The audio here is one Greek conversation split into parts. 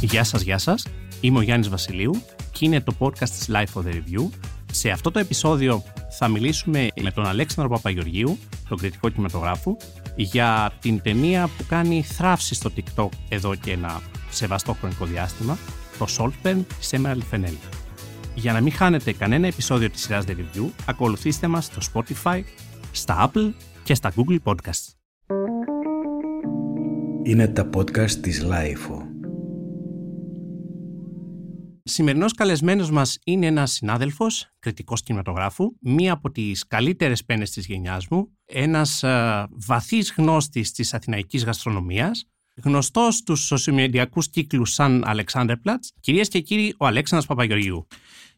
Γεια σας, γεια σας. Είμαι ο Γιάννης Βασιλείου και είναι το podcast της Life for the Review. Σε αυτό το επεισόδιο θα μιλήσουμε με τον Αλέξανδρο Παπαγεωργίου, τον κριτικό κινηματογράφου, για την ταινία που κάνει θράψη στο TikTok εδώ και ένα σεβαστό χρονικό διάστημα, το Saltburn της Emerald Fennell. Για να μην χάνετε κανένα επεισόδιο της σειράς The Review, ακολουθήστε μας στο Spotify, στα Apple και στα Google Podcasts. Είναι τα podcast της Lifeo. Σημερινός καλεσμένος μας είναι ένας συνάδελφος, κριτικός κινηματογράφου, μία από τις καλύτερες πένες της γενιάς μου, ένας βαθύς γνώστης της αθηναϊκής γαστρονομίας, γνωστός στους σοσιομediακού κύκλους σαν Αλεξάνδρ κυρίες και κύριοι, ο Αλέξανδρος Παπαγεωργίου.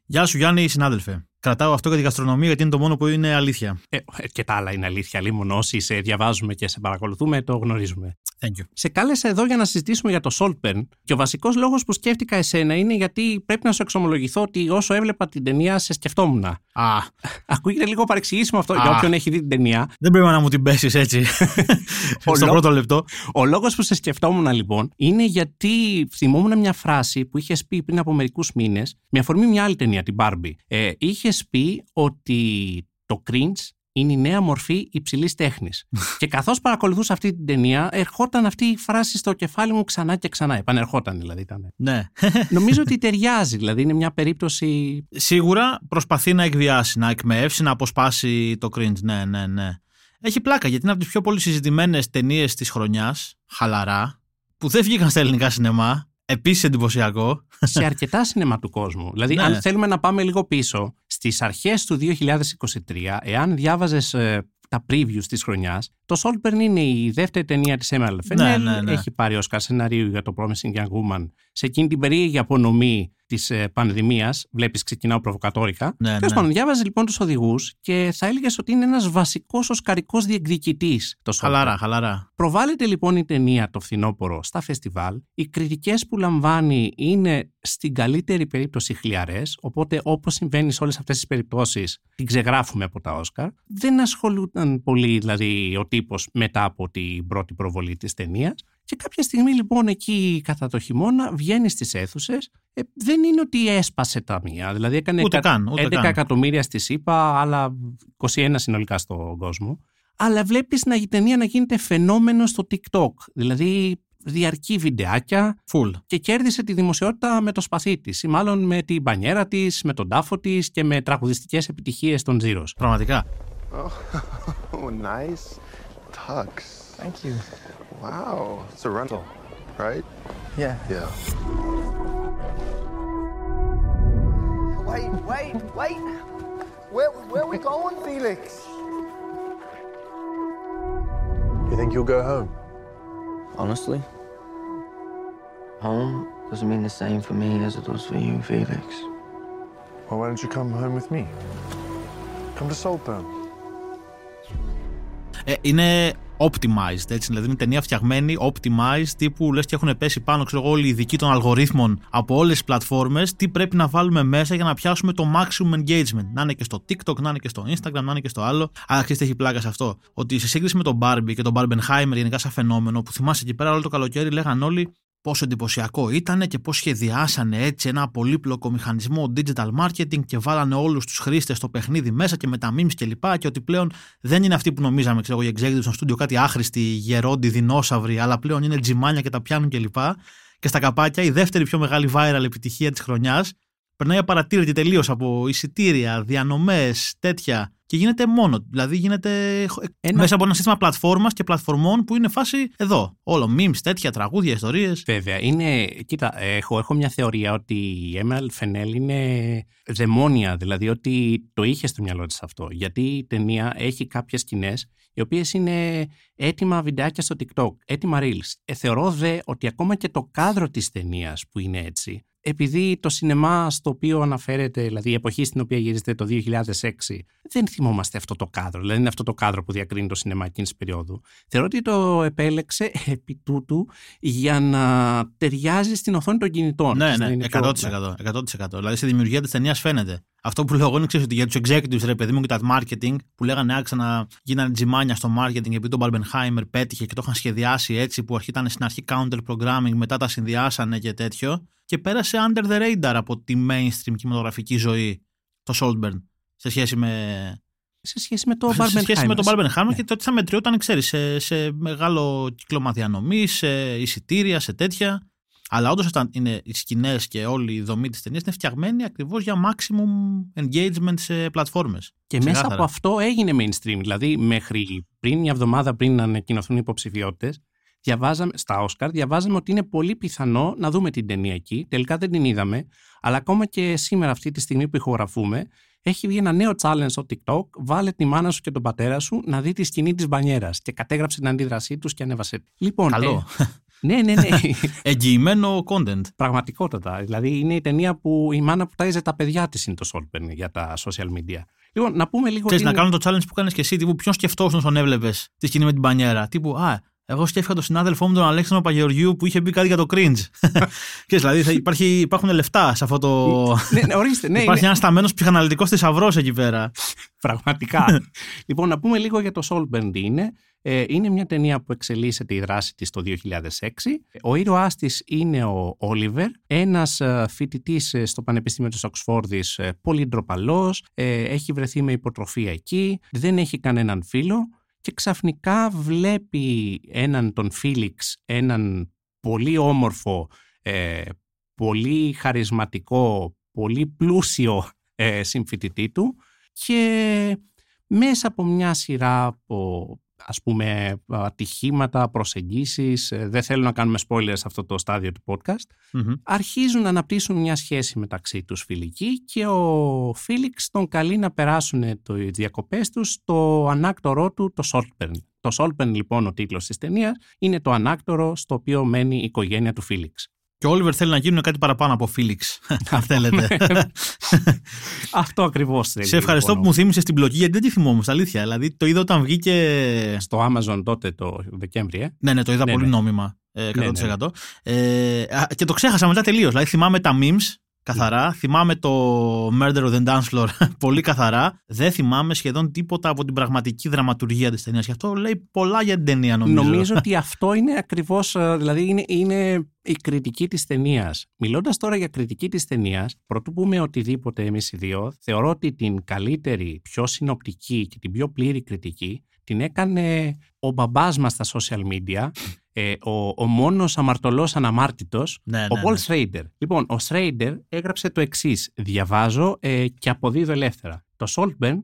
Γεια σου Γιάννη, συνάδελφε. Κρατάω αυτό για τη γαστρονομία γιατί είναι το μόνο που είναι αλήθεια. Ε, και τα άλλα είναι αλήθεια. Λίμον όσοι σε διαβάζουμε και σε παρακολουθούμε, το γνωρίζουμε. Thank you. Σε κάλεσα εδώ για να συζητήσουμε για το Saltburn και ο βασικός λόγος που σκέφτηκα εσένα είναι γιατί πρέπει να σου εξομολογηθώ ότι όσο έβλεπα την ταινία σε σκεφτόμουν. Α. Ακούγεται λίγο παρεξηγήσιμο αυτό για Α. όποιον έχει δει την ταινία. Δεν πρέπει να μου την πέσεις έτσι. Ο Στο λό- πρώτο λεπτό. Ο λόγος που σε σκεφτόμουν λοιπόν είναι γιατί θυμόμουν μια φράση που είχες πει πριν από μερικούς μήνες, με αφορμή μια άλλη ταινία, την Barbie. Ε, είχες πει ότι το cringe είναι η νέα μορφή υψηλής τέχνης. και καθώς παρακολουθούσα αυτή την ταινία, ερχόταν αυτή η φράση στο κεφάλι μου ξανά και ξανά. Επανερχόταν δηλαδή. Ήταν. Ναι. Νομίζω ότι ταιριάζει, δηλαδή είναι μια περίπτωση. Σίγουρα προσπαθεί να εκβιάσει, να εκμεύσει, να αποσπάσει το cringe. Ναι, ναι, ναι. Έχει πλάκα γιατί είναι από τις πιο πολύ συζητημένε ταινίες της χρονιάς, χαλαρά, που δεν βγήκαν στα ελληνικά σινεμά. Επίσης εντυπωσιακό. σε αρκετά σινεμά του κόσμου. Δηλαδή, Ναι. αν θέλουμε να πάμε λίγο πίσω, στις αρχές του 2023, εάν διάβαζες τα previews της χρονιάς, το Saltburn είναι η δεύτερη ταινία της Emerald Fennell. Ναι, ναι, ναι. Έχει πάρει Oscar σενάριο για το Promising Young Woman. Σε εκείνη την περίεργη απονομή της ε, πανδημίας, βλέπεις, ξεκινάω προβοκατόρικα. Ναι, Τέλος ναι. πάντων, διάβαζε λοιπόν τους οδηγούς και θα έλεγες ότι είναι ένας βασικός οσκαρικός διεκδικητής το Saltburn. Χαλαρά, χαλαρά. Προβάλλεται λοιπόν η ταινία το φθινόπωρο στα φεστιβάλ. Οι κριτικές που λαμβάνει είναι στην καλύτερη περίπτωση χλιαρές, οπότε όπως συμβαίνει σε όλες αυτές τις περιπτώσεις την ξεγράφουμε από τα Όσκαρ. Δεν ασχολούταν πολύ δηλαδή ο τύπος μετά από την πρώτη προβολή της ταινίας. Και κάποια στιγμή λοιπόν εκεί κατά το χειμώνα βγαίνει στις αίθουσες. Ε, δεν είναι ότι έσπασε τα μία. Δηλαδή έκανε Ούτε κα- καν, ούτε 11 καν. εκατομμύρια στη ΣΥΠΑ, άλλα 21 συνολικά στον κόσμο αλλά βλέπεις να η ταινία να γίνεται φαινόμενο στο TikTok. Δηλαδή διαρκεί βιντεάκια Φουλ. και κέρδισε τη δημοσιότητα με το σπαθί της ή μάλλον με την μπανιέρα της, με τον τάφο της και με τραγουδιστικές επιτυχίες των Zeros. Πραγματικά. Oh, nice tux. Thank you. Wow, it's a rental, right? Yeah. Yeah. Wait, wait, wait. Where, where are we going, Felix? You think you'll go home? Honestly, home doesn't mean the same for me as it does for you, Felix. Well, why don't you come home with me? Come to Saltburn. Ε, είναι optimized, έτσι, δηλαδή είναι ταινία φτιαγμένη, optimized, τύπου λες και έχουν πέσει πάνω, ξέρω εγώ, όλοι οι ειδικοί των αλγορίθμων από όλες τις πλατφόρμες, τι πρέπει να βάλουμε μέσα για να πιάσουμε το maximum engagement. Να είναι και στο TikTok, να είναι και στο Instagram, να είναι και στο άλλο. Αλλά ξέρεις τι έχει πλάκα σε αυτό; Ότι σε σύγκριση με τον Barbie και τον Barbenheimer γενικά σαν φαινόμενο, που θυμάσαι εκεί πέρα όλο το καλοκαίρι λέγαν όλοι πόσο εντυπωσιακό ήταν και πώς σχεδιάσανε έτσι ένα πολύπλοκο μηχανισμό digital marketing και βάλανε όλους τους χρήστες στο παιχνίδι μέσα και με τα memes και λοιπά και ότι πλέον δεν είναι αυτοί που νομίζαμε ξέρω, εγώ, οι executives στο στούντιο κάτι άχρηστοι, γερόντι, δεινόσαυροι αλλά πλέον είναι τζιμάνια και τα πιάνουν και λοιπά. Και στα καπάκια η δεύτερη πιο μεγάλη viral επιτυχία της χρονιάς περνάει απαρατήρητη τελείως από εισιτήρια, διανομές, τέτοια και γίνεται μόνο. Δηλαδή γίνεται Ένα- μέσα από ένα σύστημα πλατφόρμας και πλατφορμών που είναι φάση εδώ. Όλο memes, τέτοια, τραγούδια, ιστορίες. Βέβαια, είναι, κοίτα, έχω, έχω μια θεωρία ότι η Emerald Fennell είναι δαιμόνια, δηλαδή ότι το είχε στο μυαλό της αυτό. Γιατί η ταινία έχει κάποιες σκηνές οι οποίες είναι έτοιμα βιντεάκια στο TikTok, έτοιμα reels. Ε, θεωρώ δε ότι ακόμα και το κάδρο της ταινίας που είναι έτσι, επειδή το σινεμά στο οποίο αναφέρεται, δηλαδή η εποχή στην οποία γυρίζεται το 2006, δεν θυμόμαστε αυτό το κάδρο. Δηλαδή είναι αυτό το κάδρο που διακρίνει το σινεμά εκείνης της περίοδου. Θεωρώ ότι το επέλεξε επί τούτου για να ταιριάζει στην οθόνη των κινητών. Ναι, Να ναι, είναι 100%. πιο- 100%. Δηλαδή στη δημιουργία της ταινίας φαίνεται. Αυτό που λέω εγώ είναι ξέρεις, ότι για τους executives, ρε παιδί μου, και τα marketing, που λέγανε άξα να γίνανε τζιμάνια στο marketing επειδή τον Barbenheimer πέτυχε και το είχαν σχεδιάσει έτσι, που ήταν στην αρχή counter programming, μετά τα συνδυάσανε και τέτοιο. Και πέρασε under the radar από τη mainstream κινηματογραφική ζωή το Saltburn σε σχέση με. Σε σχέση με το σε σχέση Barbenheimer. με τον Barbenheimer Ναι. και το ότι θα μετριόταν, ξέρεις, σε, σε μεγάλο κύκλωμα διανομή, σε εισιτήρια, σε τέτοια. Αλλά όντως είναι οι σκηνές και όλη η δομή της ταινίας είναι φτιαγμένη ακριβώς για maximum engagement σε πλατφόρμες. Και μέσα από αυτό έγινε mainstream. Δηλαδή, μέχρι πριν μια εβδομάδα πριν να ανακοινωθούν οι υποψηφιότητες, διαβάζαμε, στα Όσκαρ, διαβάζαμε ότι είναι πολύ πιθανό να δούμε την ταινία εκεί. Τελικά δεν την είδαμε. Αλλά ακόμα και σήμερα, αυτή τη στιγμή που ηχογραφούμε, έχει βγει ένα νέο challenge στο TikTok. Βάλε τη μάνα σου και τον πατέρα σου να δει τη σκηνή της μπανιέρας. Και κατέγραψε την αντίδρασή τους και ανέβασε. Λοιπόν, Καλό. ε, ναι, ναι, ναι. Εγγυημένο content. Πραγματικότατα. Δηλαδή είναι η ταινία που η μάνα που τάιζε τα παιδιά της είναι το Solpen για τα social media. Λοιπόν, να πούμε λίγο. Ξέρεις, τι να είναι- κάνω το challenge που κάνεις και εσύ, τύπου ποιον σκεφτόσουν όταν έβλεπες τη σκηνή με την πανιέρα. Τύπου, Α, εγώ σκέφτηκα τον συνάδελφό μου τον Αλέξανδρο Παγεωργιού που είχε πει κάτι για το cringe. και δηλαδή θα υπάρχει, υπάρχουν λεφτά σε αυτό το. ναι, ναι, ορίστε, ναι, υπάρχει είναι- ένας σταμένος ψυχαναλυτικός θησαυρός εκεί πέρα. Πραγματικά. λοιπόν, να πούμε λίγο για το Solpen τι είναι. Ε, είναι μια ταινία που εξελίσσεται η δράση της το 2006. Ο ήρωάς της είναι ο Όλιβερ, ένας ε, φοιτητής ε, στο Πανεπιστήμιο της Οξφόρδης, ε, πολύ ντροπαλός, ε, έχει βρεθεί με υποτροφία εκεί, δεν έχει κανέναν φίλο και ξαφνικά βλέπει έναν τον Φίλιξ, έναν πολύ όμορφο, ε, πολύ χαρισματικό, πολύ πλούσιο ε, συμφοιτητή του και μέσα από μια σειρά από ας πούμε ατυχήματα, προσεγγίσεις, ε, δεν θέλω να κάνουμε spoilers σε αυτό το στάδιο του podcast, Μμμ. αρχίζουν να αναπτύσσουν μια σχέση μεταξύ τους φιλική και ο Φίλιξ τον καλεί να περάσουν το οι διακοπές τους στο ανάκτορό του το Solpen. Το Solpen λοιπόν ο τίτλος της ταινίας είναι το ανάκτορο στο οποίο μένει η οικογένεια του Φίλιξ. Και ο Όλιβερ θέλει να γίνουν κάτι παραπάνω από Φίλιξ. Αν θέλετε. Αυτό ακριβώς θέλει. Σε ευχαριστώ λοιπόν, που μου θύμισε την πλοκή γιατί δεν τη θυμόμουν, στα αλήθεια. Δηλαδή το είδα όταν βγήκε. στο Amazon τότε το Δεκέμβρη, ε. Ναι, ναι, το είδα Ναι, πολύ ναι. νόμιμα. Ε, 100%. Ναι, ναι, Ε, α, και το ξέχασα μετά τελείως. Δηλαδή θυμάμαι τα memes καθαρά. Θυμάμαι το Murder on the Dance Floor πολύ καθαρά. Δεν θυμάμαι σχεδόν τίποτα από την πραγματική δραματουργία της ταινίας. Και αυτό λέει πολλά για την ταινία, νομίζω. Νομίζω ότι αυτό είναι ακριβώς, ε, δηλαδή είναι, είναι η κριτική της ταινίας. Μιλώντας τώρα για κριτική της ταινίας, πρωτού πούμε οτιδήποτε εμείς οι δύο, θεωρώ ότι την καλύτερη, πιο συνοπτική και την πιο πλήρη κριτική την έκανε ο μπαμπάς μας στα social media, ε, ο, ο μόνος αμαρτωλός αναμάρτητος, Ναι, ο ναι, Paul ναι. Schrader. Λοιπόν, ο Schrader έγραψε το εξής. Διαβάζω ε, και αποδίδω ελεύθερα. Το Saltburn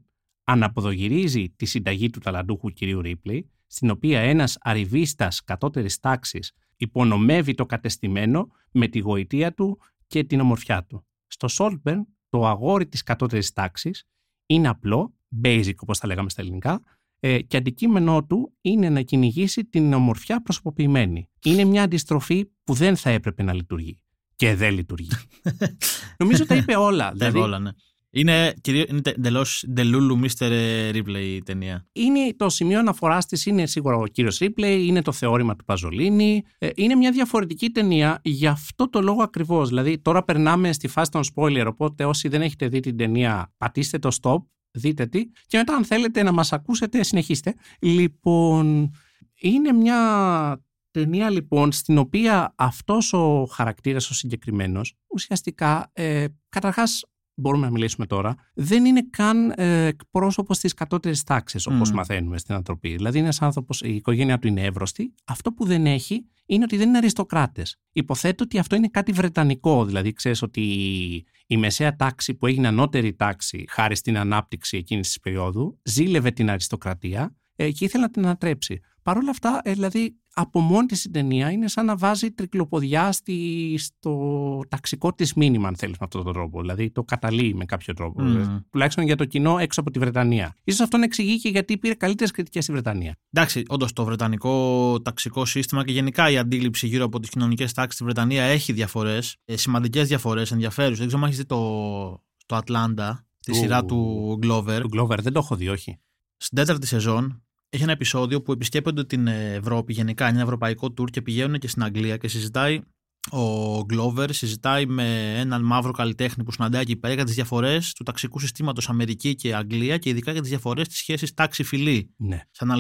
αναποδογυρίζει τη συνταγή του ταλαντούχου κυρίου Ρίπλεϊ, στην οποία ένας αριβίστας κατώτερης τάξης υπονομεύει το κατεστημένο με τη γοητεία του και την ομορφιά του. Στο Saltburn, το αγόρι της κατώτερης τάξης είναι απλό, basic όπως τα λέγαμε στα ελληνικά, ε, και αντικείμενό του είναι να κυνηγήσει την ομορφιά προσωποποιημένη. Είναι μια αντιστροφή που δεν θα έπρεπε να λειτουργεί. Και δεν λειτουργεί. Νομίζω τα είπε όλα. Τα δηλαδή, είπα όλα, ναι. Είναι, κυρίως, είναι εντελώς Delulu Mr. Ripley η ταινία. είναι το σημείο αναφοράς της είναι σίγουρα ο κύριος Ρίπλεϊ, είναι το θεώρημα του Παζολίνη. Ε, είναι μια διαφορετική ταινία για αυτό το λόγο ακριβώς. Δηλαδή, τώρα περνάμε στη φάση των spoiler. Οπότε, όσοι δεν έχετε δει την ταινία, πατήστε το stop, δείτε τι. Και μετά, αν θέλετε να μας ακούσετε, συνεχίστε. Λοιπόν, είναι μια ταινία λοιπόν στην οποία αυτός ο χαρακτήρας ο συγκεκριμένος ουσιαστικά ε, καταρχάς μπορούμε να μιλήσουμε τώρα, δεν είναι καν ε, εκπρόσωπος της κατώτερης τάξης, όπως Μμμ. μαθαίνουμε στην ανθρωπή. Δηλαδή, είναι ένας άνθρωπος, η οικογένειά του είναι εύρωστη. Αυτό που δεν έχει είναι ότι δεν είναι αριστοκράτες. Υποθέτω ότι αυτό είναι κάτι βρετανικό. Δηλαδή, ξέρεις ότι η, η μεσαία τάξη που έγινε ανώτερη τάξη χάρη στην ανάπτυξη εκείνης της περίοδου, ζήλευε την αριστοκρατία ε, και ήθελε να την ανατρέψει. Παρ' όλα αυτά, ε, δηλαδή, από μόνη της η ταινία είναι σαν να βάζει τρικλοποδιά στη, στο ταξικό της μήνυμα, αν θέλεις με αυτόν τον τρόπο. Δηλαδή, το καταλύει με κάποιο τρόπο. Μμμ. Ε, Τουλάχιστον για το κοινό έξω από τη Βρετανία. Ίσως αυτό να εξηγεί και γιατί πήρε καλύτερες κριτικές στη Βρετανία. Εντάξει, όντως το βρετανικό ταξικό σύστημα και γενικά η αντίληψη γύρω από τις κοινωνικές τάξεις στη Βρετανία έχει διαφορές, σημαντικές διαφορές, ενδιαφέρουσες. Δεν ξέρω αν έχεις δει το, το Ατλάντα, τη Ου. σειρά του Glover. Του Glover δεν το έχω δει, όχι. Στην τέταρτη σεζόν έχει ένα επεισόδιο που επισκέπτονται την Ευρώπη γενικά, είναι ένα ευρωπαϊκό tour και πηγαίνουν και στην Αγγλία και συζητάει ο Glover συζητάει με έναν μαύρο καλλιτέχνη που συναντάει εκεί πέρα για τις διαφορές του ταξικού συστήματος Αμερική και Αγγλία και ειδικά για τις διαφορές της σχέσης τάξη-φυλή. Ναι. Σαν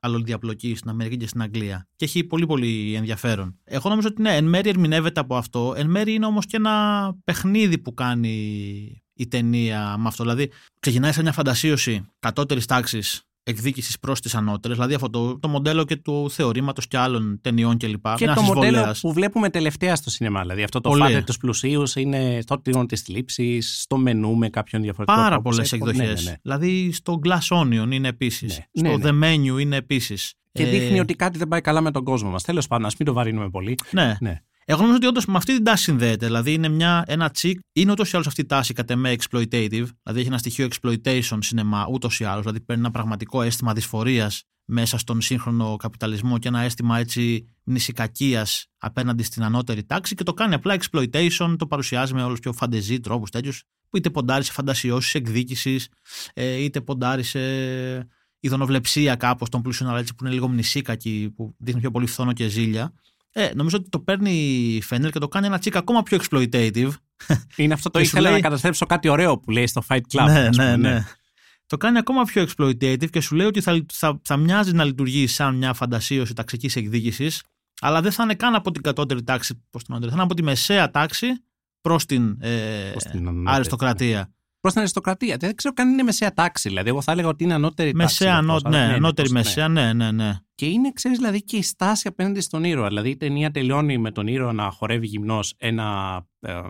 αλλοδιαπλοκή στην Αμερική και στην Αγγλία. Και έχει πολύ πολύ ενδιαφέρον. Εγώ νομίζω ότι ναι, εν μέρει ερμηνεύεται από αυτό. Εν μέρει είναι όμως και ένα παιχνίδι που κάνει η ταινία με αυτό. Δηλαδή, ξεκινάει σε μια φαντασίωση κατώτερης τάξης εκδίκησης προς τις ανώτερες, δηλαδή αυτό το, το μοντέλο και του θεωρήματος και άλλων ταινιών κλπ. Και Ένας το μοντέλο εισβολέας. που βλέπουμε τελευταία στο σινεμά. Δηλαδή αυτό το Πολύ. φάτε του πλουσίου είναι στο τίγον της θλίψης, στο μενού με κάποιον διαφορετικό Πάρα τρόπο. πολλές Σε- εκδοχές. ναι, ναι, ναι. Δηλαδή στο Glass Onion είναι επίσης. Ναι, Στο ναι, The Menu είναι επίσης. Και δείχνει ότι κάτι δεν πάει καλά με τον κόσμο μας. Τέλος πάντων, ας μην το βαρύνουμε πολύ. Ναι. Ναι. Εγώ νομίζω ότι όντως με αυτή την τάση συνδέεται. Δηλαδή είναι μια, ένα τσικ, είναι ούτως ή άλλως αυτή η τάση κατά με exploitative. Δηλαδή έχει ένα στοιχείο exploitation σινεμά ούτως ή άλλως. Δηλαδή παίρνει ένα πραγματικό αίσθημα δυσφορίας μέσα στον σύγχρονο καπιταλισμό και ένα αίσθημα έτσι μνησικακίας απέναντι στην ανώτερη τάξη και το κάνει απλά exploitation, το παρουσιάζει με όλους πιο φαντεζή τρόπους τέτοιους, που είτε ποντάρει σε φαντασιώσεις εκδίκησης, είτε ποντάρει σε ειδωνοβλεψία κάπως των πλούσιων, αλλά έτσι που είναι λίγο μνησίκακοι, που δείχνει πιο πολύ φθόνο και ζήλια. Ε, νομίζω ότι το παίρνει η Φενέλ και το κάνει ένα τσικ ακόμα πιο exploitative. Είναι αυτό το Και σου ήθελα λέει- να καταστρέψω κάτι ωραίο που λέει στο Fight Club. ναι, ας πούμε, ναι, ναι. Το κάνει ακόμα πιο exploitative και σου λέει ότι θα, θα, θα μοιάζει να λειτουργεί σαν μια φαντασίωση ταξικής εκδίκησης, αλλά δεν θα είναι καν από την κατώτερη τάξη προ την ανώτερη. Θα είναι από τη μεσαία τάξη προς την, ε, Προς την ανώτερη, αριστοκρατία. Προς την αριστοκρατία. Δεν ξέρω καν είναι μεσαία τάξη. Δηλαδή, εγώ θα έλεγα ότι είναι ανώτερη τάξη. Μεσαία, αυτό, ανώ, αλλά ναι, ανώτερη πώς, μεσαία, ναι, ναι, ναι. Και είναι, ξέρεις, δηλαδή και η στάση απέναντι στον ήρωα. Δηλαδή, η ταινία τελειώνει με τον ήρωα να χορεύει γυμνός ένα. ε,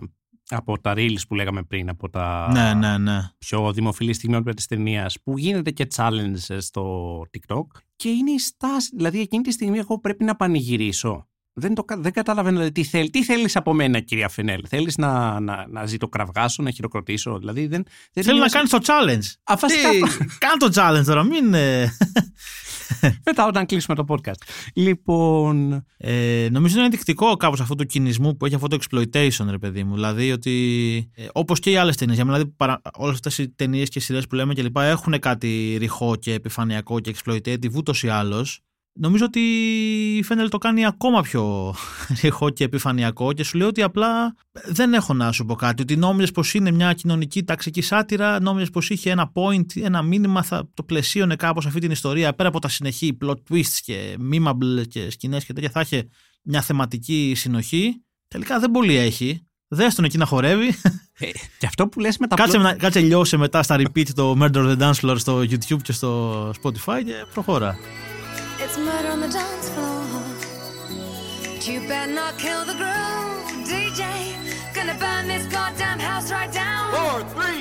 από τα reels που λέγαμε πριν, από τα Ναι, ναι, ναι. πιο δημοφιλή στιγμιότυπα της ταινίας, που γίνεται και challenge στο TikTok. Και είναι η στάση. Δηλαδή, εκείνη τη στιγμή, εγώ πρέπει να πανηγυρίσω. Δεν, το, κα- δεν καταλαβαίνω δηλαδή, τι θέλει. Τι θέλεις από μένα, κυρία Φενέλ. Θέλεις να, να, να ζητοκραυγάσω, να χειροκροτήσω. Δηλαδή, δεν, δεν Θέλει να νιώθω- κάνεις το challenge. Α, βασικά Τι, αυτό. Κάνε το challenge τώρα, μην. ε, Μετά, όταν κλείσουμε το podcast. Λοιπόν. Ε, νομίζω είναι ενδεικτικό κάπως αυτού του κινησμού που έχει αυτό το exploitation, ρε παιδί μου. Δηλαδή ότι. Ε, Όπως και οι άλλες ταινίες. Για μένα, δηλαδή, παρα... όλες αυτές οι ταινίες και σειρές που λέμε και λοιπά έχουν κάτι ρηχό και επιφανειακό και exploitative ούτως ή άλλως. Νομίζω ότι η Φένελ το κάνει ακόμα πιο ρηχό και επιφανειακό και σου λέει ότι απλά δεν έχω να σου πω κάτι. Ότι νόμιζες πως είναι μια κοινωνική ταξική σάτυρα, νόμιζες πως είχε ένα point, ένα μήνυμα, θα το πλαισίωνε κάπως αυτή την ιστορία πέρα από τα συνεχή plot twists και memeable και σκηνές και τέτοια. Θα είχε μια θεματική συνοχή. Τελικά δεν πολύ έχει. Δες τον εκεί να χορεύει. Ε, και αυτό που λες με τα κάτσε, plot- να, κάτσε λιώσε μετά στα repeat το Murder on the Dance Floor στο YouTube και στο Spotify και προχώρα. It's murder on the dance floor. But you better not kill the groove, DJ. Gonna burn this goddamn house right down. Four, three,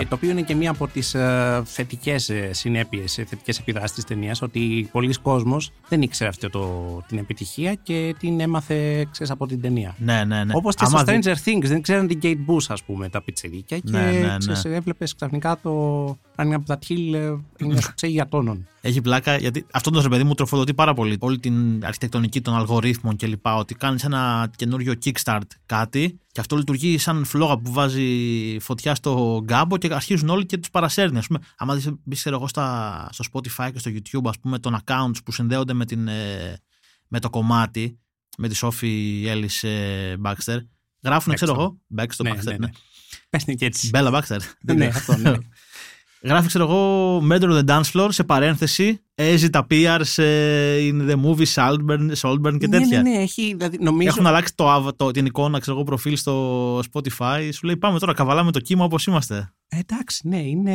Και το οποίο είναι και μία από τις ε, θετικές συνέπειες, θετικές επιδράσεις της ταινίας, ότι πολλοί κόσμος δεν ήξερε αυτή το, την επιτυχία και την έμαθε ξέρεις, από την ταινία. Ναι, ναι, ναι. Όπως και Άμα στο δει- Stranger Things, δεν ξέραν την Kate Bush, ας πούμε, τα πιτσιρίκια. Και Ναι, ναι, ναι. ξέρεις, έβλεπες ξαφνικά το Running Up That Hill ε, είναι σου ξέγει για τόνων. Έχει πλάκα γιατί αυτό το ρε παιδί μου τροφοδοτεί πάρα πολύ όλη την αρχιτεκτονική των αλγορίθμων κλπ. Ότι κάνεις ένα καινούριο kickstart κάτι και αυτό λειτουργεί σαν φλόγα που βάζει φωτιά στο γκάμπο και αρχίζουν όλοι και τους παρασέρνει. Α πούμε, άμα δεις, μπεις, ξέρω εγώ, στα, στο Spotify και στο YouTube, ας πούμε, των accounts που συνδέονται με, την, ε, με το κομμάτι, με τη Sophie Ellis ε, Baxter, γράφουν, ξέρω Baxter. εγώ. Baxter, ναι, Baxter, ναι, ναι. ναι. Πες την και έτσι. Bella Baxter. ναι, αυτό, ναι. Γράφει, ξέρω εγώ, Murder on the Dance Floor σε παρένθεση. Έζητα PR σε in the movie Saltburn, Saltburn και τέτοια. Ναι, ναι, ναι, έχει, δηλαδή, νομίζω... Έχουν αλλάξει το, ava- το, την εικόνα, ξέρω εγώ, προφίλ στο Spotify. Σου λέει πάμε τώρα, καβαλάμε το κύμα όπως είμαστε. Ε, Εντάξει, ναι, είναι,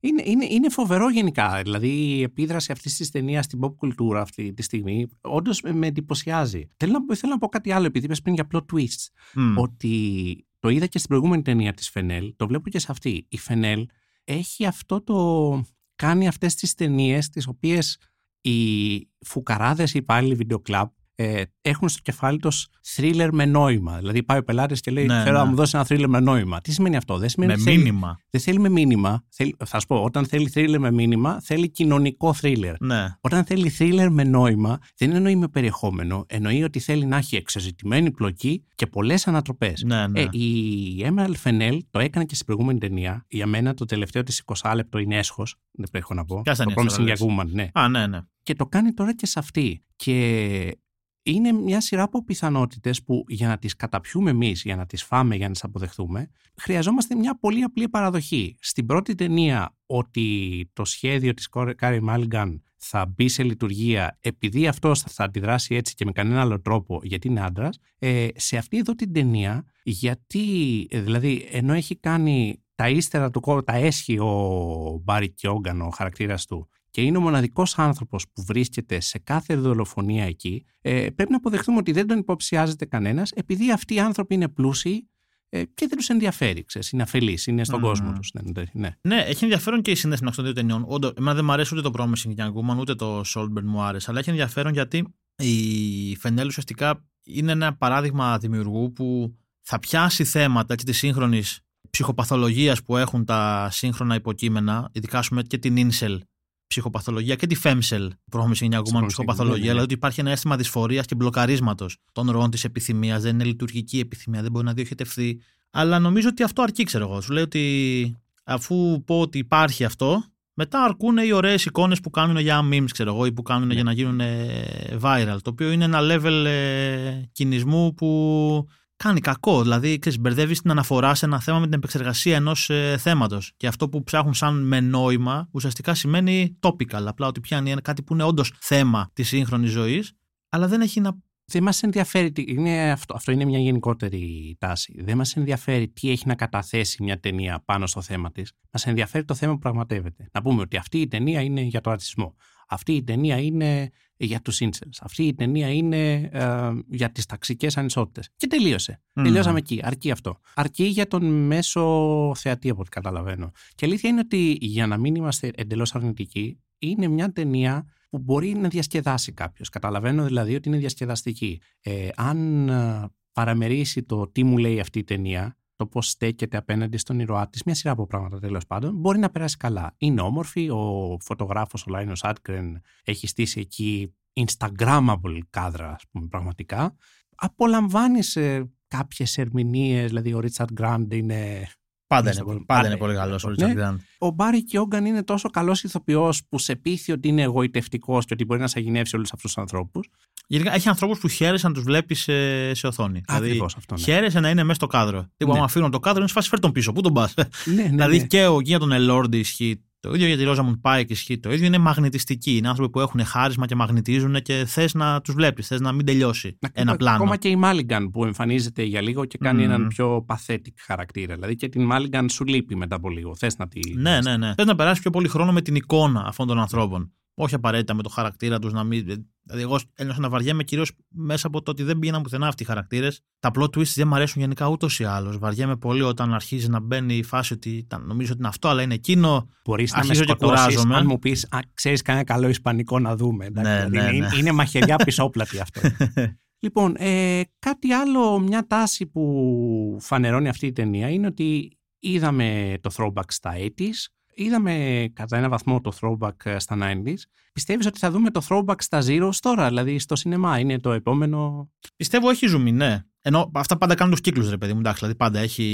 είναι, είναι, είναι φοβερό γενικά. Δηλαδή η επίδραση αυτής της ταινίας στην pop κουλτούρα αυτή τη στιγμή όντως με εντυπωσιάζει. Θέλω να, πω- θέλω να πω κάτι άλλο, επειδή είπες πριν για plot twists. Μμ. Ότι το είδα και στην προηγούμενη ταινία της Φενέλ, το βλέπω και σε αυτή. Η Φενέλ έχει αυτό το... κάνει αυτές τις ταινίες τις οποίες οι φουκαράδες οι υπάλληλοι βιντεοκλαμπ ε, έχουν στο κεφάλι τους thriller με νόημα. Δηλαδή πάει ο πελάτης και λέει: Ναι, Θέλω να ναι. μου δώσεις ένα thriller με νόημα. Τι σημαίνει αυτό, Δεν σημαίνει Με ότι θέλει- μήνυμα. Δεν θέλει με μήνυμα. Θέλει, θα σου πω, όταν θέλει thriller με μήνυμα, θέλει κοινωνικό thriller. Ναι. Όταν θέλει thriller με νόημα, δεν εννοεί με περιεχόμενο. Εννοεί ότι θέλει να έχει εξεζητημένη πλοκή και πολλές ανατροπές. Ναι, ναι. Ε, η Emerald Fennell το έκανε και στην προηγούμενη ταινία. Για μένα το τελευταίο της 20 λεπτό είναι έσχος. Δεν πρέπει να πω. Ποια το ταινία Promising τώρα Young Woman, ναι. Α, ναι, ναι. Και το κάνει τώρα και σε αυτή. Και είναι μια σειρά από πιθανότητες που για να τις καταπιούμε εμείς, για να τις φάμε, για να τις αποδεχθούμε, χρειαζόμαστε μια πολύ απλή παραδοχή. Στην πρώτη ταινία, ότι το σχέδιο της Κάρεϊ Μάλιγκαν θα μπει σε λειτουργία επειδή αυτός θα αντιδράσει έτσι και με κανένα άλλο τρόπο γιατί είναι άντρας. Ε, σε αυτή εδώ την ταινία, γιατί ε, δηλαδή ενώ έχει κάνει τα ύστερα του κόσμου, τα έσχει ο Μπάρι Κιόγκαν, ο χαρακτήρας του, και είναι ο μοναδικός άνθρωπος που βρίσκεται σε κάθε δολοφονία εκεί, ε, πρέπει να αποδεχτούμε ότι δεν τον υποψιάζεται κανένας, επειδή αυτοί οι άνθρωποι είναι πλούσιοι ε, και δεν τους ενδιαφέρει. Ξέρεις, είναι αφελεί, είναι στον Μμμ. κόσμο τους. Ναι, ναι. Ναι, έχει ενδιαφέρον και η σύνδεση μεταξύ των δύο ταινιών. Όντως, εμένα δεν μου αρέσει ούτε το Promising Young Woman ούτε το Solberg μου άρεσε. Αλλά έχει ενδιαφέρον γιατί η Φενέλ ουσιαστικά είναι ένα παράδειγμα δημιουργού που θα πιάσει θέματα έτσι, της σύγχρονης ψυχοπαθολογίας που έχουν τα σύγχρονα υποκείμενα, ειδικά ας πούμε και την Incel ψυχοπαθολογία και τη Femcel Promising Young Woman Promising, ψυχοπαθολογία. ναι, ναι. Δηλαδή ότι υπάρχει ένα αίσθημα δυσφορίας και μπλοκαρίσματος των ροών της επιθυμίας. Δεν είναι λειτουργική επιθυμία, δεν μπορεί να διοχετευτεί. Αλλά νομίζω ότι αυτό αρκεί, ξέρω εγώ. Σου λέει ότι αφού πω ότι υπάρχει αυτό, μετά αρκούν οι ωραίες εικόνες που κάνουν για memes, ξέρω εγώ, ή που κάνουν Ναι. για να γίνουν ε, viral. Το οποίο είναι ένα level ε, κινησμού που κάνει κακό. Δηλαδή, ξέρεις, μπερδεύεις την αναφορά σε ένα θέμα με την επεξεργασία ενός ε, θέματος. Και αυτό που ψάχνουν σαν με νόημα ουσιαστικά σημαίνει topical. Απλά ότι πιάνει ένα- κάτι που είναι όντως θέμα της σύγχρονης ζωής, αλλά δεν έχει να. Δεν μας ενδιαφέρει. τι- Είναι αυτό, αυτό είναι μια γενικότερη τάση. Δεν μας ενδιαφέρει τι έχει να καταθέσει μια ταινία πάνω στο θέμα της. Μας ενδιαφέρει το θέμα που πραγματεύεται. Να πούμε ότι αυτή η ταινία είναι για το ρατσισμό. Αυτή η ταινία είναι για τους incels. Αυτή η ταινία είναι ε, για τις ταξικές ανισότητες. Και τελείωσε. Μμμ. Τελειώσαμε εκεί. Αρκεί αυτό. Αρκεί για τον μέσο θεατή, από ό,τι καταλαβαίνω. Και η αλήθεια είναι ότι για να μην είμαστε εντελώς αρνητικοί, είναι μια ταινία που μπορεί να διασκεδάσει κάποιος. Καταλαβαίνω δηλαδή ότι είναι διασκεδαστική. Ε, αν ε, παραμερίσει το τι μου λέει αυτή η ταινία, το πώς στέκεται απέναντι στον ήρωά της, μια σειρά από πράγματα τέλος πάντων, μπορεί να περάσει καλά. Είναι όμορφη. Ο φωτογράφος, ο Λάινος Άτκρεν, έχει στήσει εκεί Instagrammable κάδρα, ας πούμε, πραγματικά. Απολαμβάνεις ε, κάποιες ερμηνείες, δηλαδή ο Ρίτσαρντ Γκραντ είναι. Πάντα Είστε είναι, πολύ- πάντα πάντα είναι πολύ είναι. καλός ο Ναι. Richard Grant. Ο Μπάρι Κιόγκαν είναι τόσο καλός ηθοποιός που σε πείθει ότι είναι εγωιτευτικός και ότι μπορεί να σαγηνεύσει όλους αυτούς τους ανθρώπους. Γενικά έχει ανθρώπους που χαίρεσαι να τους βλέπεις σε, σε οθόνη. Ακριβώς αυτό, ναι. Χαίρεσαι να είναι μέσα στο κάδρο. Τι Ναι. άμα αφήνουν το κάδρο, είναι σφάση φέρ τον πίσω. Πού τον πας; Ναι, ναι, δηλαδή ναι. και ο, και για τον Ελόρντι ισχύει το ίδιο, για τη Ρόζα Πάικ ισχύει το ίδιο. Είναι μαγνητιστικοί. Είναι άνθρωποι που έχουν χάρισμα και μαγνητίζουν και θες να τους βλέπεις. Θες να μην τελειώσει ένα Ακόμα- πλάνο. Ακόμα και η Μάλιγκαν που εμφανίζεται για λίγο και κάνει Μμμ. έναν πιο pathetic χαρακτήρα. Δηλαδή και την Μάλιγκαν σου λείπει μετά από λίγο. Θες να τη. Ναι, ναι, ναι. Θες να περάσεις πιο πολύ χρόνο με την εικόνα αυτών των ανθρώπων. Όχι απαραίτητα με το χαρακτήρα τους να μην. Δηλαδή, εγώ ένιωσα να βαριέμαι κυρίως μέσα από το ότι δεν πήγαιναν πουθενά αυτοί οι χαρακτήρες. Τα plot twists δεν μου αρέσουν γενικά ούτως ή άλλως. Βαριέμαι πολύ όταν αρχίζει να μπαίνει η φάση ότι ήταν, νομίζω ότι είναι αυτό, αλλά είναι εκείνο. Μπορείς να με Αρχίζω και σκοτώσεις κουράζομαι. αν μου πεις, ξέρεις κανένα καλό Ισπανικό να δούμε. Εντάξει, Ναι, δηλαδή ναι, είναι, ναι. είναι μαχαιριά πισόπλατη αυτό. λοιπόν, ε, κάτι άλλο, μια τάση που φανερώνει αυτή η ταινία είναι ότι είδαμε το throwback στα 80s, είδαμε κατά ένα βαθμό το throwback στα 90s. Πιστεύεις ότι θα δούμε το throwback στα zeros τώρα, δηλαδή στο σινεμά, είναι το επόμενο... Πιστεύω έχει ζουμί, ναι. Ενώ αυτά πάντα κάνουν τους κύκλους, ρε παιδί μου. Εντάξει, δηλαδή πάντα έχει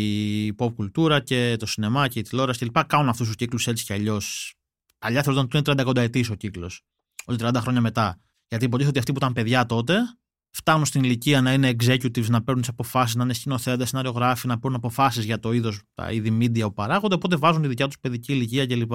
η pop κουλτούρα και το σινεμά και η τηλεόραση κλπ. Κάνουν αυτούς τους κύκλους έτσι κι αλλιώς. Αλλιά θέλω να του είναι 30 ετής ο κύκλος. Όλοι 30 χρόνια μετά. Γιατί υποτίθεται ότι αυτοί που ήταν παιδιά τότε φτάνουν στην ηλικία να είναι executives, να παίρνουν τις αποφάσεις, να είναι σκηνοθέτες, σεναριογράφοι, να παίρνουν αποφάσεις για το είδος, τα είδη media που παράγονται. Οπότε βάζουν τη δικιά τους παιδική ηλικία κλπ.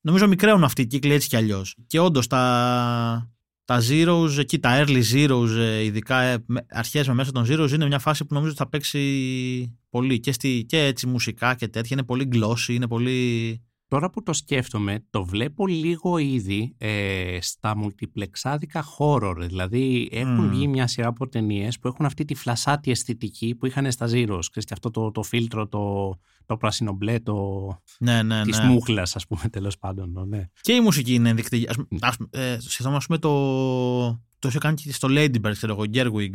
Νομίζω μικραίουν αυτοί οι κύκλοι έτσι κι αλλιώς. Και όντως τα, τα zeros, εκεί τα early zeros, ε, ειδικά ε, με- αρχές με μέσα των zeros, είναι μια φάση που νομίζω ότι θα παίξει πολύ και, στη, και έτσι μουσικά και τέτοια. Είναι πολύ glossy, είναι πολύ. Τώρα που το σκέφτομαι, το βλέπω λίγο ήδη ε, στα multiplexάδικα horror. Δηλαδή έχουν Μμμ. βγει μια σειρά από ταινίες που έχουν αυτή τη φλασάτη αισθητική που είχαν στα Zeros. Ξέρεις, και αυτό το, το φίλτρο, το, το πράσινο-μπλε, το, Ναι, ναι, της ναι. μούχλας ας πούμε τέλος πάντων. Ναι. Και η μουσική είναι ενδεικτική. Ας, ας, ε, σκεφτόμαστε ας πούμε, το, Το είχε κάνει και στο Ladybird, ξέρω εγώ, Gerwig.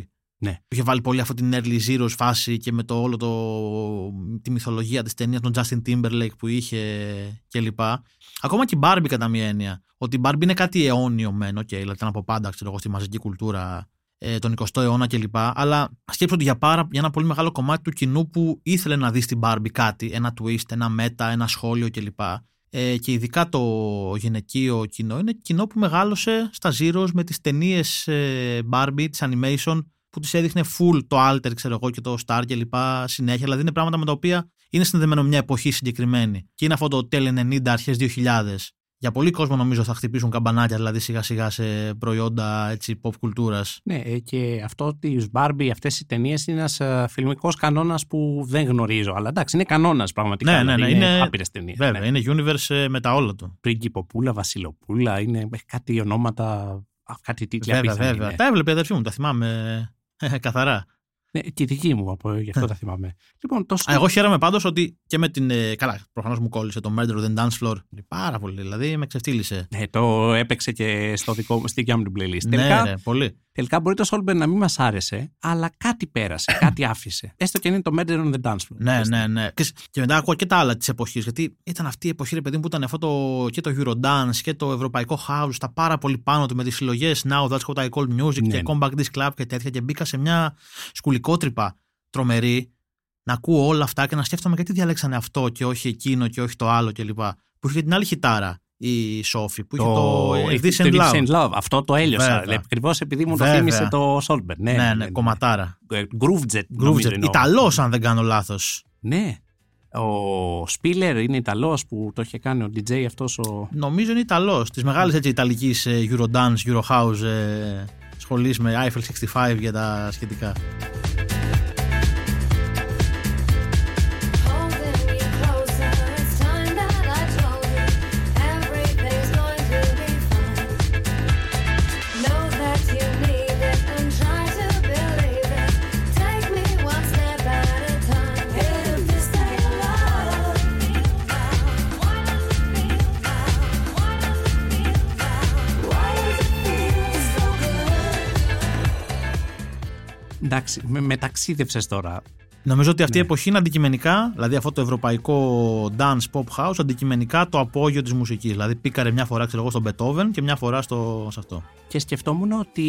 Ναι. Που είχε βάλει πολύ αυτή την early zeros φάση και με το όλο το, τη μυθολογία της ταινίας, τον Justin Timberlake που είχε κλπ. Ακόμα και η Barbie κατά μία έννοια. Ότι η Barbie είναι κάτι αιώνιο μεν, okay, δηλαδή ήταν από πάντα ξέρω εγώ, στη μαζική κουλτούρα ε, τον 20ο αιώνα κλπ. Αλλά σκέψω ότι για, πάρα, για ένα πολύ μεγάλο κομμάτι του κοινού που ήθελε να δει στην Barbie κάτι, ένα twist, ένα μέτα, ένα σχόλιο κλπ. Ε, και ειδικά το γυναικείο κοινό είναι κοινό που μεγάλωσε στα Zeros με τις ταινίες ε, Barbie, τις animation που τις έδειχνε full το alter ξέρω εγώ και το star και λοιπά συνέχεια δηλαδή είναι πράγματα με τα οποία είναι συνδεδεμένο μια εποχή συγκεκριμένη και είναι αυτό το τέλη 90 αρχές 2000 για πολύ κόσμο νομίζω θα χτυπήσουν καμπανάκια δηλαδή σιγά σιγά σε προϊόντα έτσι, pop κουλτούρας. Ναι, ε, και αυτό της Barbie, αυτές οι ταινίες είναι ένας φιλμικός κανόνας που δεν γνωρίζω. Αλλά εντάξει, είναι κανόνας πραγματικά. Ναι, ναι, ναι, δηλαδή είναι- άπειρες ταινίες. Βέβαια, είναι universe ε, με τα όλα του. Πρίγκιποπούλα, Βασιλοπούλα, είναι έχει κάτι ονόματα, α, κάτι τίτλοι Βέβαια, απίθανοι βέβαια. είναι. Τα έβλεπε η αδερφή μου, τα θυμάμαι ε, καθαρά. Ναι, και η δική μου, από, γι' αυτό τα θυμάμαι. Λοιπόν, το Α, Εγώ χαίρομαι πάντως ότι και με την. ε, καλά, προφανώς μου κόλλησε το Murder on the Dance Floor. Πάρα πολύ, δηλαδή με ξεφτύλισε. Ναι, το έπαιξε και στο δικό, στη δικιά μου την playlist. Ναι, τελικά, ρε, πολύ. Τελικά μπορεί το Solberg να μην μας άρεσε, αλλά κάτι πέρασε, κάτι άφησε. Έστω και αν είναι το Murder on the Dance Floor. Ναι, ναι, ναι. Και, και μετά ακούω και τα άλλα της εποχής. Γιατί ήταν αυτή η εποχή, ρε παιδί μου, που ήταν αυτό το, και το Eurodance και το Ευρωπαϊκό House, τα πάρα πολύ πάνω του με τις συλλογές Now That's What I Call Music Ναι, και ναι. Compact Disc Club και τέτοια. Και μπήκα σε μια σκουλικότρυπα τρομερή να ακούω όλα αυτά και να σκέφτομαι γιατί διαλέξανε αυτό και όχι εκείνο και όχι το άλλο κλπ. Που είχε την άλλη χιτάρα η Σόφη, που είχε το, If This το and If Love. This and Love. Αυτό το έλειωσα. Βέβαια. Ακριβώς επειδή μου το Βέβαια. θύμισε το Solberg. Ναι, Ναι, ναι, κομματάρα. Ε, Groovejet. νομίζω Groovejet. είναι ο- Ιταλός, αν δεν κάνω λάθος. Ναι. Ο Σπίλερ είναι Ιταλός που το είχε κάνει ο DJ αυτός ο... Νομίζω είναι Ιταλός. Της μεγάλης έτσι Ιταλικής Eurodance, Eurohouse ε, σχολής με Eiffel 65 για τα σχετικά. Εντάξει, με, με ταξίδευσες τώρα. Νομίζω ότι αυτή η Ναι. εποχή είναι αντικειμενικά, δηλαδή αυτό το ευρωπαϊκό dance pop house, αντικειμενικά το απόγειο της μουσικής. Δηλαδή πήκαρε μια φορά ξέρω εγώ στον Beethoven και μια φορά στο, σε αυτό. Και σκεφτόμουν ότι,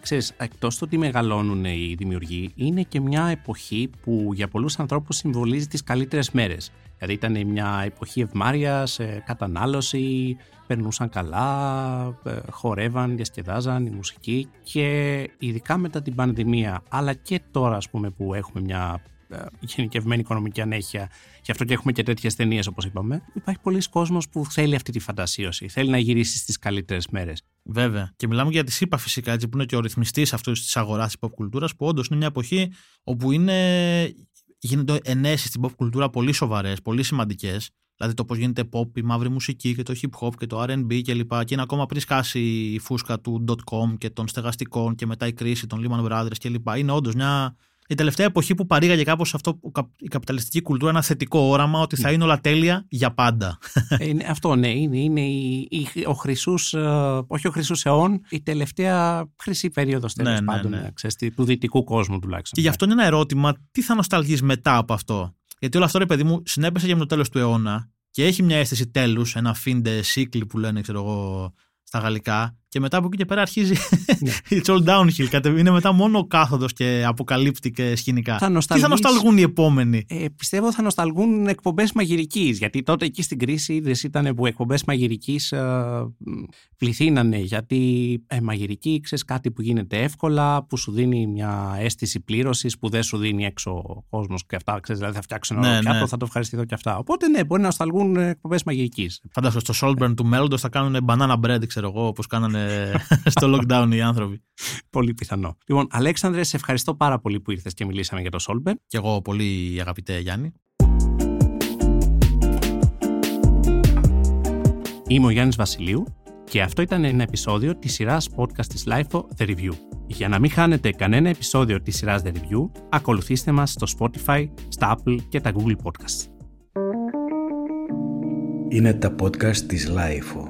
ξέρεις, εκτός του ότι μεγαλώνουν οι δημιουργοί, είναι και μια εποχή που για πολλούς ανθρώπους συμβολίζει τις καλύτερες μέρες. Δηλαδή ήταν μια εποχή ευμάρειας, ε, κατανάλωση, περνούσαν καλά, ε, χορεύαν, διασκεδάζαν η μουσική και ειδικά μετά την πανδημία, αλλά και τώρα ας πούμε που έχουμε μια ε, γενικευμένη οικονομική ανέχεια, γι' αυτό και έχουμε και τέτοιες ταινίες όπως είπαμε, υπάρχει πολλοί κόσμος που θέλει αυτή τη φαντασίωση, θέλει να γυρίσει στις καλύτερες μέρες. Βέβαια. Και μιλάμε για τη ΣΥΠΑ φυσικά, έτσι, που είναι και ο ρυθμιστής αυτής της αγοράς της pop κουλτούρας, που όντως είναι μια εποχή όπου είναι, γίνονται ενέσεις στην pop κουλτούρα πολύ σοβαρές, πολύ σημαντικές. Δηλαδή το πώς γίνεται pop, η μαύρη μουσική και το hip hop και το RB κλπ. Και, και είναι ακόμα πριν σκάσει η φούσκα του .com και των στεγαστικών και μετά η κρίση των Lehman Brothers κλπ. Είναι όντως μια. Η τελευταία εποχή που παρήγαγε κάπως αυτό που κα- η καπιταλιστική κουλτούρα ένα θετικό όραμα ότι θα είναι όλα τέλεια για πάντα. Ε, είναι, αυτό ναι, είναι, είναι η, η- ο χρυσούς, ε, όχι ο χρυσούς αιών, η τελευταία χρυσή περίοδος τέλος Ναι, ναι, πάντων, ναι. ε, ξέρεις, τι- του δυτικού κόσμου τουλάχιστον. Και γι' αυτό είναι ένα ερώτημα, τι θα νοσταλγείς μετά από αυτό; Γιατί όλο αυτό, ρε παιδί μου, συνέπεσε για με το τέλος του αιώνα και έχει μια αίσθηση τέλους, ένα φίντε σύκλι που λένε, ξέρω εγώ, στα γαλλικά. Και μετά από εκεί και πέρα αρχίζει. Ναι. It's all downhill. Κατε- Είναι μετά μόνο κάθοδος και αποκαλύπτει και σκηνικά. Θα Τι θα νοσταλγείς- νοσταλγούν οι επόμενοι; Ε, πιστεύω θα νοσταλγούν εκπομπές μαγειρικής. Γιατί τότε εκεί στην κρίση είδε ήταν που εκπομπές μαγειρικής ε, μ, πληθύνανε. Γιατί ε, μαγειρική ξέρεις κάτι που γίνεται εύκολα, που σου δίνει μια αίσθηση πλήρωσης, που δεν σου δίνει έξω ο κόσμος και αυτά. Ξέρεις, δηλαδή θα φτιάξω ένα Ναι, ωραίο πιάτο, ναι. θα το ευχαριστηθώ και αυτά. Οπότε ναι, μπορεί να νοσταλγούν εκπομπές μαγειρικής. Φαντάζομαι στο Solburn του μέλλοντος θα κάνουν banana bread, ξέρω εγώ, όπως κάνανε στο lockdown οι άνθρωποι. Πολύ πιθανό. Λοιπόν, Αλέξανδρε, σε ευχαριστώ πάρα πολύ που ήρθες και μιλήσαμε για το Solberg. Και εγώ πολύ αγαπητέ Γιάννη. Είμαι ο Γιάννης Βασιλείου και αυτό ήταν ένα επεισόδιο της σειράς podcast της LIFO The Review. Για να μην χάνετε κανένα επεισόδιο της σειράς The Review, ακολουθήστε μας στο Spotify, στα Apple και τα Google Podcasts. Είναι τα podcast της Lifeo.